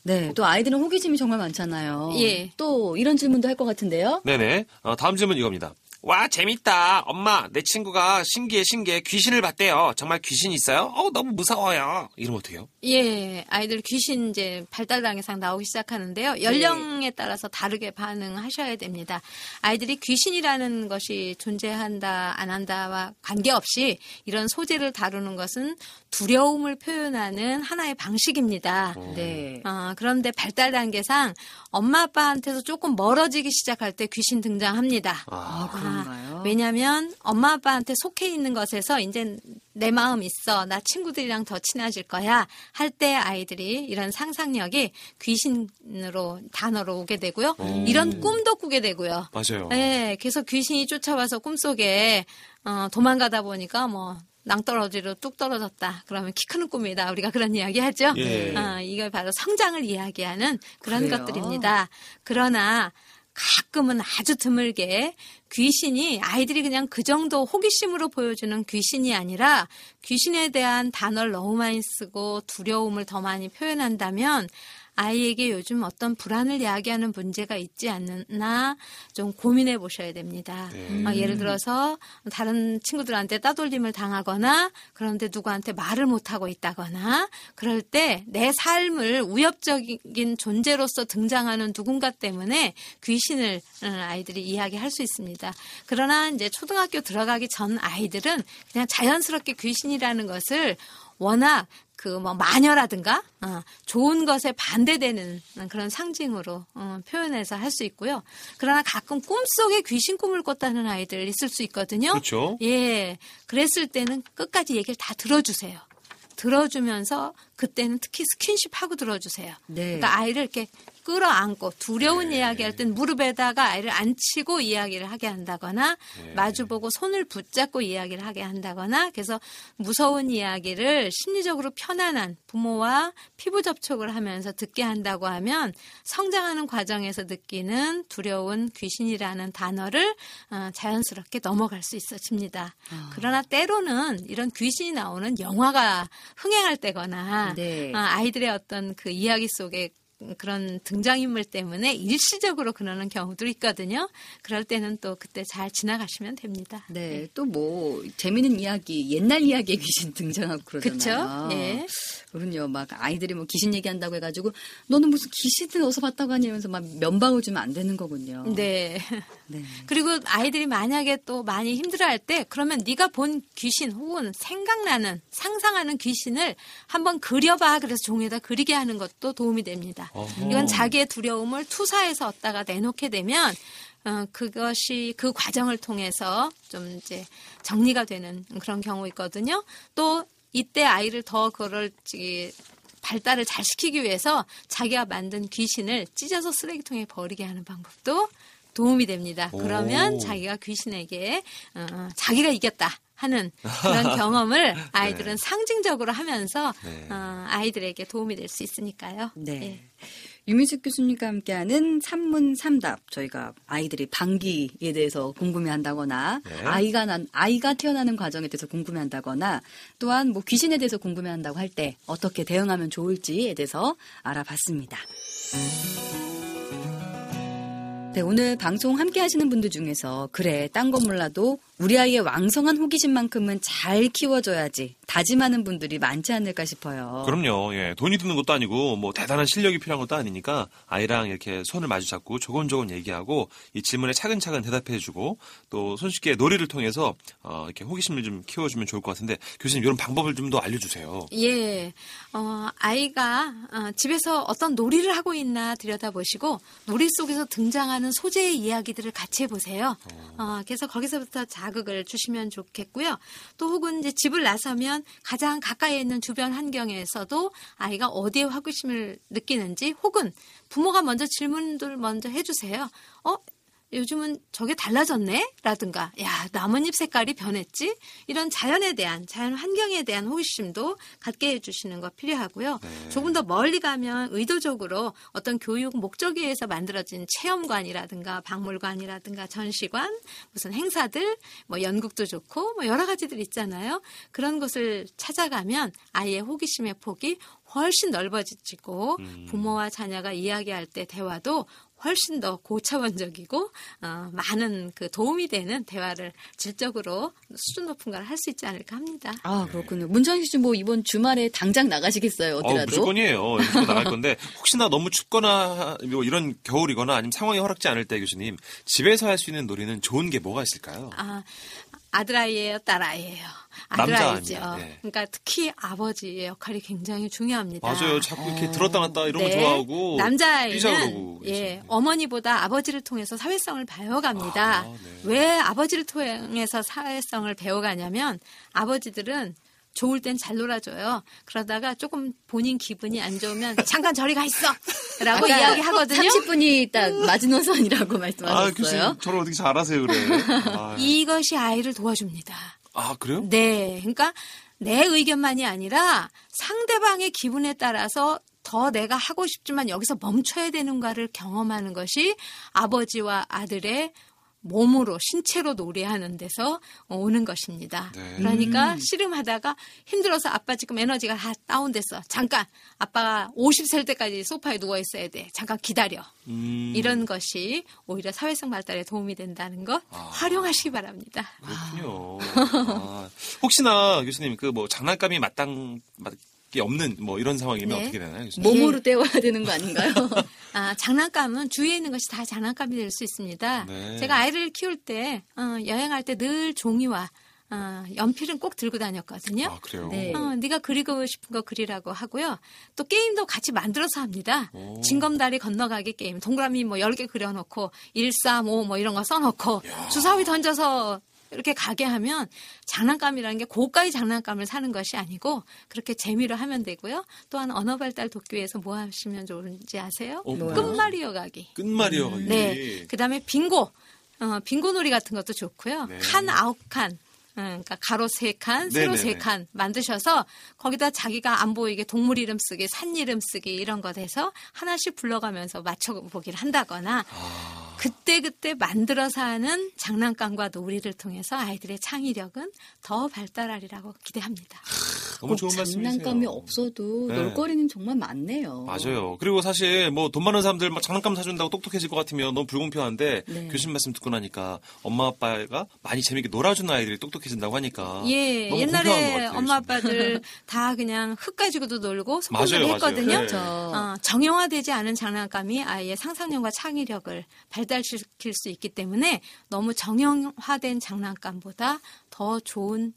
[SPEAKER 1] 네, 또 아이들은 호기심이 정말 많잖아요.
[SPEAKER 3] 예.
[SPEAKER 1] 또 이런 질문도 할 것 같은데요.
[SPEAKER 2] 네네. 어, 다음 질문 이겁니다. 와, 재밌다. 엄마, 내 친구가 신기해, 신기해. 귀신을 봤대요. 정말 귀신 있어요? 어, 너무 무서워요. 이러면 어떡해요?
[SPEAKER 3] 예, 아이들 귀신 이제 발달 단계상 나오기 시작하는데요. 연령에 따라서 다르게 반응하셔야 됩니다. 아이들이 귀신이라는 것이 존재한다, 안 한다와 관계없이 이런 소재를 다루는 것은 두려움을 표현하는 하나의 방식입니다.
[SPEAKER 1] 네.
[SPEAKER 3] 아, 그런데 발달 단계상 엄마 아빠한테서 조금 멀어지기 시작할 때 귀신 등장합니다.
[SPEAKER 1] 아, 그런가요?
[SPEAKER 3] 왜냐하면 엄마 아빠한테 속해 있는 것에서 이제 내 마음 있어 나 친구들이랑 더 친해질 거야 할 때 아이들이 이런 상상력이 귀신으로 단어로 오게 되고요 이런 꿈도 꾸게 되고요
[SPEAKER 2] 맞아요.
[SPEAKER 3] 네 그래서 귀신이 쫓아와서 꿈속에 어, 도망가다 보니까 뭐 낭떠러지로 뚝 떨어졌다. 그러면 키 크는 꿈이다. 우리가 그런 이야기 하죠.
[SPEAKER 2] 예.
[SPEAKER 3] 아, 이걸 바로 성장을 이야기하는 그런
[SPEAKER 1] 그래요?
[SPEAKER 3] 것들입니다. 그러나 가끔은 아주 드물게 귀신이 아이들이 그냥 그 정도 호기심으로 보여주는 귀신이 아니라 귀신에 대한 단어를 너무 많이 쓰고 두려움을 더 많이 표현한다면 아이에게 요즘 어떤 불안을 야기하는 문제가 있지 않나 좀 고민해 보셔야 됩니다.
[SPEAKER 2] 네.
[SPEAKER 3] 어, 예를 들어서 다른 친구들한테 따돌림을 당하거나 그런데 누구한테 말을 못하고 있다거나 그럴 때 내 삶을 위협적인 존재로서 등장하는 누군가 때문에 귀신을 어, 아이들이 이야기할 수 있습니다. 그러나 이제 초등학교 들어가기 전 아이들은 그냥 자연스럽게 귀신이라는 것을 워낙 그뭐 마녀라든가 어, 좋은 것에 반대되는 그런 상징으로 어, 표현해서 할 수 있고요. 그러나 가끔 꿈속에 귀신 꿈을 꿨다는 아이들 있을 수 있거든요.
[SPEAKER 2] 그렇죠.
[SPEAKER 3] 예, 그랬을 때는 끝까지 얘기를 다 들어주세요. 들어주면서 그때는 특히 스킨십 하고 들어주세요.
[SPEAKER 1] 네.
[SPEAKER 3] 그러니까 아이를 이렇게 끌어안고 두려운
[SPEAKER 2] 네.
[SPEAKER 3] 이야기할 땐 무릎에다가 아이를 앉히고 이야기를 하게 한다거나
[SPEAKER 2] 네.
[SPEAKER 3] 마주보고 손을 붙잡고 이야기를 하게 한다거나 그래서 무서운 이야기를 심리적으로 편안한 부모와 피부 접촉을 하면서 듣게 한다고 하면 성장하는 과정에서 느끼는 두려운 귀신이라는 단어를 어, 자연스럽게 넘어갈 수 있어집니다. 그러나 때로는 이런 귀신이 나오는 영화가 흥행할 때거나
[SPEAKER 1] 네.
[SPEAKER 3] 어, 아이들의 어떤 그 이야기 속에 그런 등장인물 때문에 일시적으로 그러는 경우도 있거든요. 그럴 때는 또 그때 잘 지나가시면 됩니다.
[SPEAKER 1] 네, 또뭐 재미있는 이야기, 옛날 이야기에 귀신 등장하고 그러잖아요.
[SPEAKER 3] 그쵸? 예.
[SPEAKER 1] 그럼요. 막 아이들이 뭐 귀신 얘기한다고 해가지고 너는 무슨 귀신을 어디서 봤다고 하냐면서 막 면박을 주면 안 되는 거군요.
[SPEAKER 3] 네.
[SPEAKER 1] 네.
[SPEAKER 3] 그리고 아이들이 만약에 또 많이 힘들어할 때 그러면 네가 본 귀신 혹은 생각나는 상상하는 귀신을 한번 그려봐 그래서 종이에다 그리게 하는 것도 도움이 됩니다.
[SPEAKER 2] 어허.
[SPEAKER 3] 이건 자기의 두려움을 투사해서 얻다가 내놓게 되면 어, 그것이 그 과정을 통해서 좀 이제 정리가 되는 그런 경우 있거든요. 또 이때 아이를 더 그럴 지 발달을 잘 시키기 위해서 자기가 만든 귀신을 찢어서 쓰레기통에 버리게 하는 방법도 도움이 됩니다.
[SPEAKER 2] 오.
[SPEAKER 3] 그러면 자기가 귀신에게 어, 자기가 이겼다 하는 그런 경험을 아이들은 상징적으로 하면서
[SPEAKER 2] 네.
[SPEAKER 3] 어, 아이들에게 도움이 될 수 있으니까요.
[SPEAKER 1] 네.
[SPEAKER 3] 예.
[SPEAKER 1] 유민숙 교수님과 함께하는 삼문 삼답 저희가 아이들이 방귀에 대해서 궁금해한다거나
[SPEAKER 2] 네.
[SPEAKER 1] 아이가 난 아이가 태어나는 과정에 대해서 궁금해한다거나 또한 뭐 귀신에 대해서 궁금해한다고 할 때 어떻게 대응하면 좋을지에 대해서 알아봤습니다. 네, 오늘 방송 함께 하시는 분들 중에서 그래, 딴거 몰라도 우리 아이의 왕성한 호기심만큼은 잘 키워줘야지 다짐하는 분들이 많지 않을까 싶어요.
[SPEAKER 2] 그럼요. 예. 돈이 드는 것도 아니고 뭐 대단한 실력이 필요한 것도 아니니까 아이랑 이렇게 손을 마주 잡고 조곤조곤 얘기하고 이 질문에 차근차근 대답해 주고 또 손쉽게 놀이를 통해서 어, 이렇게 호기심을 좀 키워주면 좋을 것 같은데 교수님 이런 방법을 좀 더 알려주세요.
[SPEAKER 3] 예, 어, 아이가 어, 집에서 어떤 놀이를 하고 있나 들여다보시고 놀이 속에서 등장하는 소재의 이야기들을 같이 해보세요. 어, 그래서 거기서부터 자극을 주시면 좋겠고요. 또 혹은 이제 집을 나서면 가장 가까이에 있는 주변 환경에서도 아이가 어디에 호기심을 느끼는지 혹은 부모가 먼저 질문들 먼저 해주세요. 어? 요즘은 저게 달라졌네? 라든가, 야, 나뭇잎 색깔이 변했지? 이런 자연에 대한, 자연 환경에 대한 호기심도 갖게 해주시는 거 필요하고요. 조금 더 멀리 가면 의도적으로 어떤 교육 목적에 의해서 만들어진 체험관이라든가 박물관이라든가 전시관, 무슨 행사들, 뭐 연극도 좋고, 뭐 여러 가지들 있잖아요. 그런 곳을 찾아가면 아이의 호기심의 폭이 훨씬 넓어지고 부모와 자녀가 이야기할 때 대화도 훨씬 더 고차원적이고 어, 많은 그 도움이 되는 대화를 질적으로 수준 높은 걸 할 수 있지 않을까 합니다.
[SPEAKER 1] 아, 그렇군요. 문창희 씨뭐 이번 주말에 당장 나가시겠어요,
[SPEAKER 2] 어,
[SPEAKER 1] 어디라도?
[SPEAKER 2] 무조건이에요. 무조건 나갈 건데 혹시나 너무 춥거나 뭐 이런 겨울이거나 아니면 상황이 허락지 않을 때 교수님 집에서 할 수 있는 놀이는 좋은 게 뭐가 있을까요?
[SPEAKER 3] 아, 아들아이예요, 딸아이예요.
[SPEAKER 2] 남자
[SPEAKER 3] 아들아이죠.
[SPEAKER 2] 네.
[SPEAKER 3] 그러니까 특히 아버지의 역할이 굉장히 중요합니다.
[SPEAKER 2] 맞아요. 자꾸 이렇게 들었다 놨다 이런 거
[SPEAKER 3] 네.
[SPEAKER 2] 좋아하고
[SPEAKER 3] 남자아이는 예,
[SPEAKER 2] 그러시는데.
[SPEAKER 3] 어머니보다 아버지를 통해서 사회성을 배워갑니다.
[SPEAKER 2] 아, 네.
[SPEAKER 3] 왜 아버지를 통해서 사회성을 배워가냐면 아버지들은 좋을 땐 잘 놀아줘요. 그러다가 조금 본인 기분이 안 좋으면 잠깐 저리 가 있어! 라고 이야기하거든요.
[SPEAKER 1] 30분이 딱 마지노선이라고
[SPEAKER 2] 아,
[SPEAKER 1] 말씀하셨어요.
[SPEAKER 2] 교수님 저를 어떻게 잘 아세요, 그래. 아,
[SPEAKER 3] 이것이 아이를 도와줍니다.
[SPEAKER 2] 아, 그래요?
[SPEAKER 3] 네. 그러니까 내 의견만이 아니라 상대방의 기분에 따라서 더 내가 하고 싶지만 여기서 멈춰야 되는가를 경험하는 것이 아버지와 아들의 몸으로 신체로 놀이하는 데서 오는 것입니다.
[SPEAKER 2] 네.
[SPEAKER 3] 그러니까 씨름하다가 힘들어서 아빠 지금 에너지가 다 다운됐어. 잠깐 아빠가 50살 때까지 소파에 누워 있어야 돼. 잠깐 기다려.
[SPEAKER 2] 음,
[SPEAKER 3] 이런 것이 오히려 사회성 발달에 도움이 된다는 것
[SPEAKER 2] 아.
[SPEAKER 3] 활용하시기 바랍니다.
[SPEAKER 2] 그렇군요. 아, 혹시나 교수님 그 뭐 장난감이 마땅 맞 게 없는 뭐 이런 상황이면
[SPEAKER 3] 네.
[SPEAKER 2] 어떻게 되나요, 교수님?
[SPEAKER 1] 몸으로 때워야 되는 거 아닌가요?
[SPEAKER 3] 아, 장난감은 주위에 있는 것이 다 장난감이 될 수 있습니다.
[SPEAKER 2] 네.
[SPEAKER 3] 제가 아이를 키울 때 어, 여행할 때 늘 종이와 어, 연필은 꼭 들고 다녔거든요.
[SPEAKER 2] 아, 그래요?
[SPEAKER 1] 네.
[SPEAKER 3] 어, 네가 그리고 싶은 거 그리라고 하고요. 또 게임도 같이 만들어서 합니다.
[SPEAKER 2] 오.
[SPEAKER 3] 징검다리 건너가기 게임. 동그라미 뭐 10개 그려놓고 1, 3, 5 뭐 이런 거 써놓고 주사위 던져서 이렇게 가게 하면 장난감이라는 게 고가의 장난감을 사는 것이 아니고 그렇게 재미로 하면 되고요. 또한 언어 발달 돕기 위해서 뭐 하시면 좋은지 아세요?
[SPEAKER 2] 어?
[SPEAKER 3] 끝말이어 가기.
[SPEAKER 2] 끝말이요.
[SPEAKER 1] 음.
[SPEAKER 3] 네. 그 다음에 빙고. 어, 빙고 놀이 같은 것도 좋고요.
[SPEAKER 2] 네.
[SPEAKER 3] 칸 아홉 칸. 음, 그러니까 가로 세 칸, 세로
[SPEAKER 2] 네네네.
[SPEAKER 3] 세칸 만드셔서 거기다 자기가 안 보이게 동물 이름 쓰기, 산 이름 쓰기 이런 것 해서 하나씩 불러가면서 맞춰보기를 한다거나
[SPEAKER 2] 아.
[SPEAKER 3] 그때그때 만들어서 하는 장난감과 놀이를 통해서 아이들의 창의력은 더 발달하리라고 기대합니다.
[SPEAKER 2] 너무
[SPEAKER 1] 꼭
[SPEAKER 2] 좋은 말씀이세요.
[SPEAKER 1] 장난감이 없어도
[SPEAKER 2] 네.
[SPEAKER 1] 놀거리는 정말 많네요.
[SPEAKER 2] 맞아요. 그리고 사실 뭐 돈 많은 사람들 막 장난감 사준다고 똑똑해질 것 같으면 너무 불공평한데
[SPEAKER 1] 네.
[SPEAKER 2] 교수님 말씀 듣고 나니까 엄마 아빠가 많이 재밌게 놀아주는 아이들이 똑똑해진다고 하니까
[SPEAKER 3] 예, 옛날에 엄마. 아빠들 다 그냥 흙 가지고도 놀고 소꿉놀이
[SPEAKER 2] 맞아요.
[SPEAKER 3] 했거든요.
[SPEAKER 2] 네.
[SPEAKER 1] 저
[SPEAKER 3] 어, 정형화되지 않은 장난감이 아이의 상상력과 창의력을 발달시킬 수 있기 때문에 너무 정형화된 장난감보다 더 좋은 음,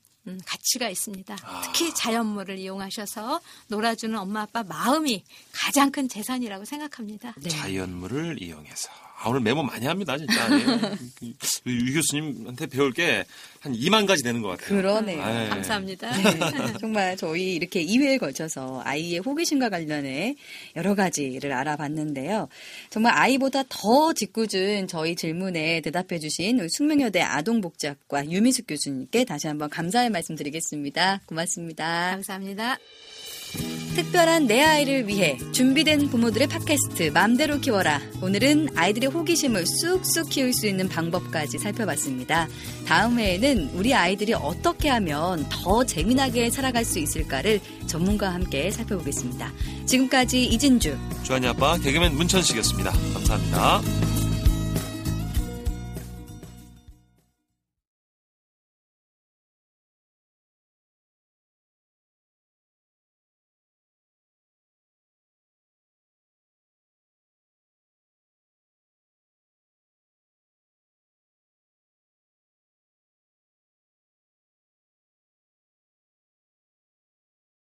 [SPEAKER 3] 가치가 있습니다.
[SPEAKER 2] 아.
[SPEAKER 3] 특히 자연물을 이용하셔서 놀아주는 엄마 아빠 마음이 가장 큰 재산이라고 생각합니다.
[SPEAKER 1] 네.
[SPEAKER 2] 자연물을 이용해서 아, 오늘 메모 많이 합니다, 진짜. 예. 유 교수님한테 배울 게 한 2만 가지 되는 것 같아요.
[SPEAKER 1] 그러네요.
[SPEAKER 2] 예.
[SPEAKER 3] 감사합니다.
[SPEAKER 1] 네, 정말 저희 이렇게 2회에 걸쳐서 아이의 호기심과 관련해 여러 가지를 알아봤는데요. 정말 아이보다 더 짓궂은 저희 질문에 대답해 주신 숙명여대 아동복지학과 유미숙 교수님께 다시 한번 감사의 말씀 드리겠습니다. 고맙습니다.
[SPEAKER 3] 감사합니다.
[SPEAKER 1] 특별한 내 아이를 위해 준비된 부모들의 팟캐스트 맘대로 키워라. 오늘은 아이들의 호기심을 쑥쑥 키울 수 있는 방법까지 살펴봤습니다. 다음 회에는 우리 아이들이 어떻게 하면 더 재미나게 살아갈 수 있을까를 전문가와 함께 살펴보겠습니다. 지금까지 이진주
[SPEAKER 2] 주한이 아빠 개그맨 문천식이었습니다. 감사합니다.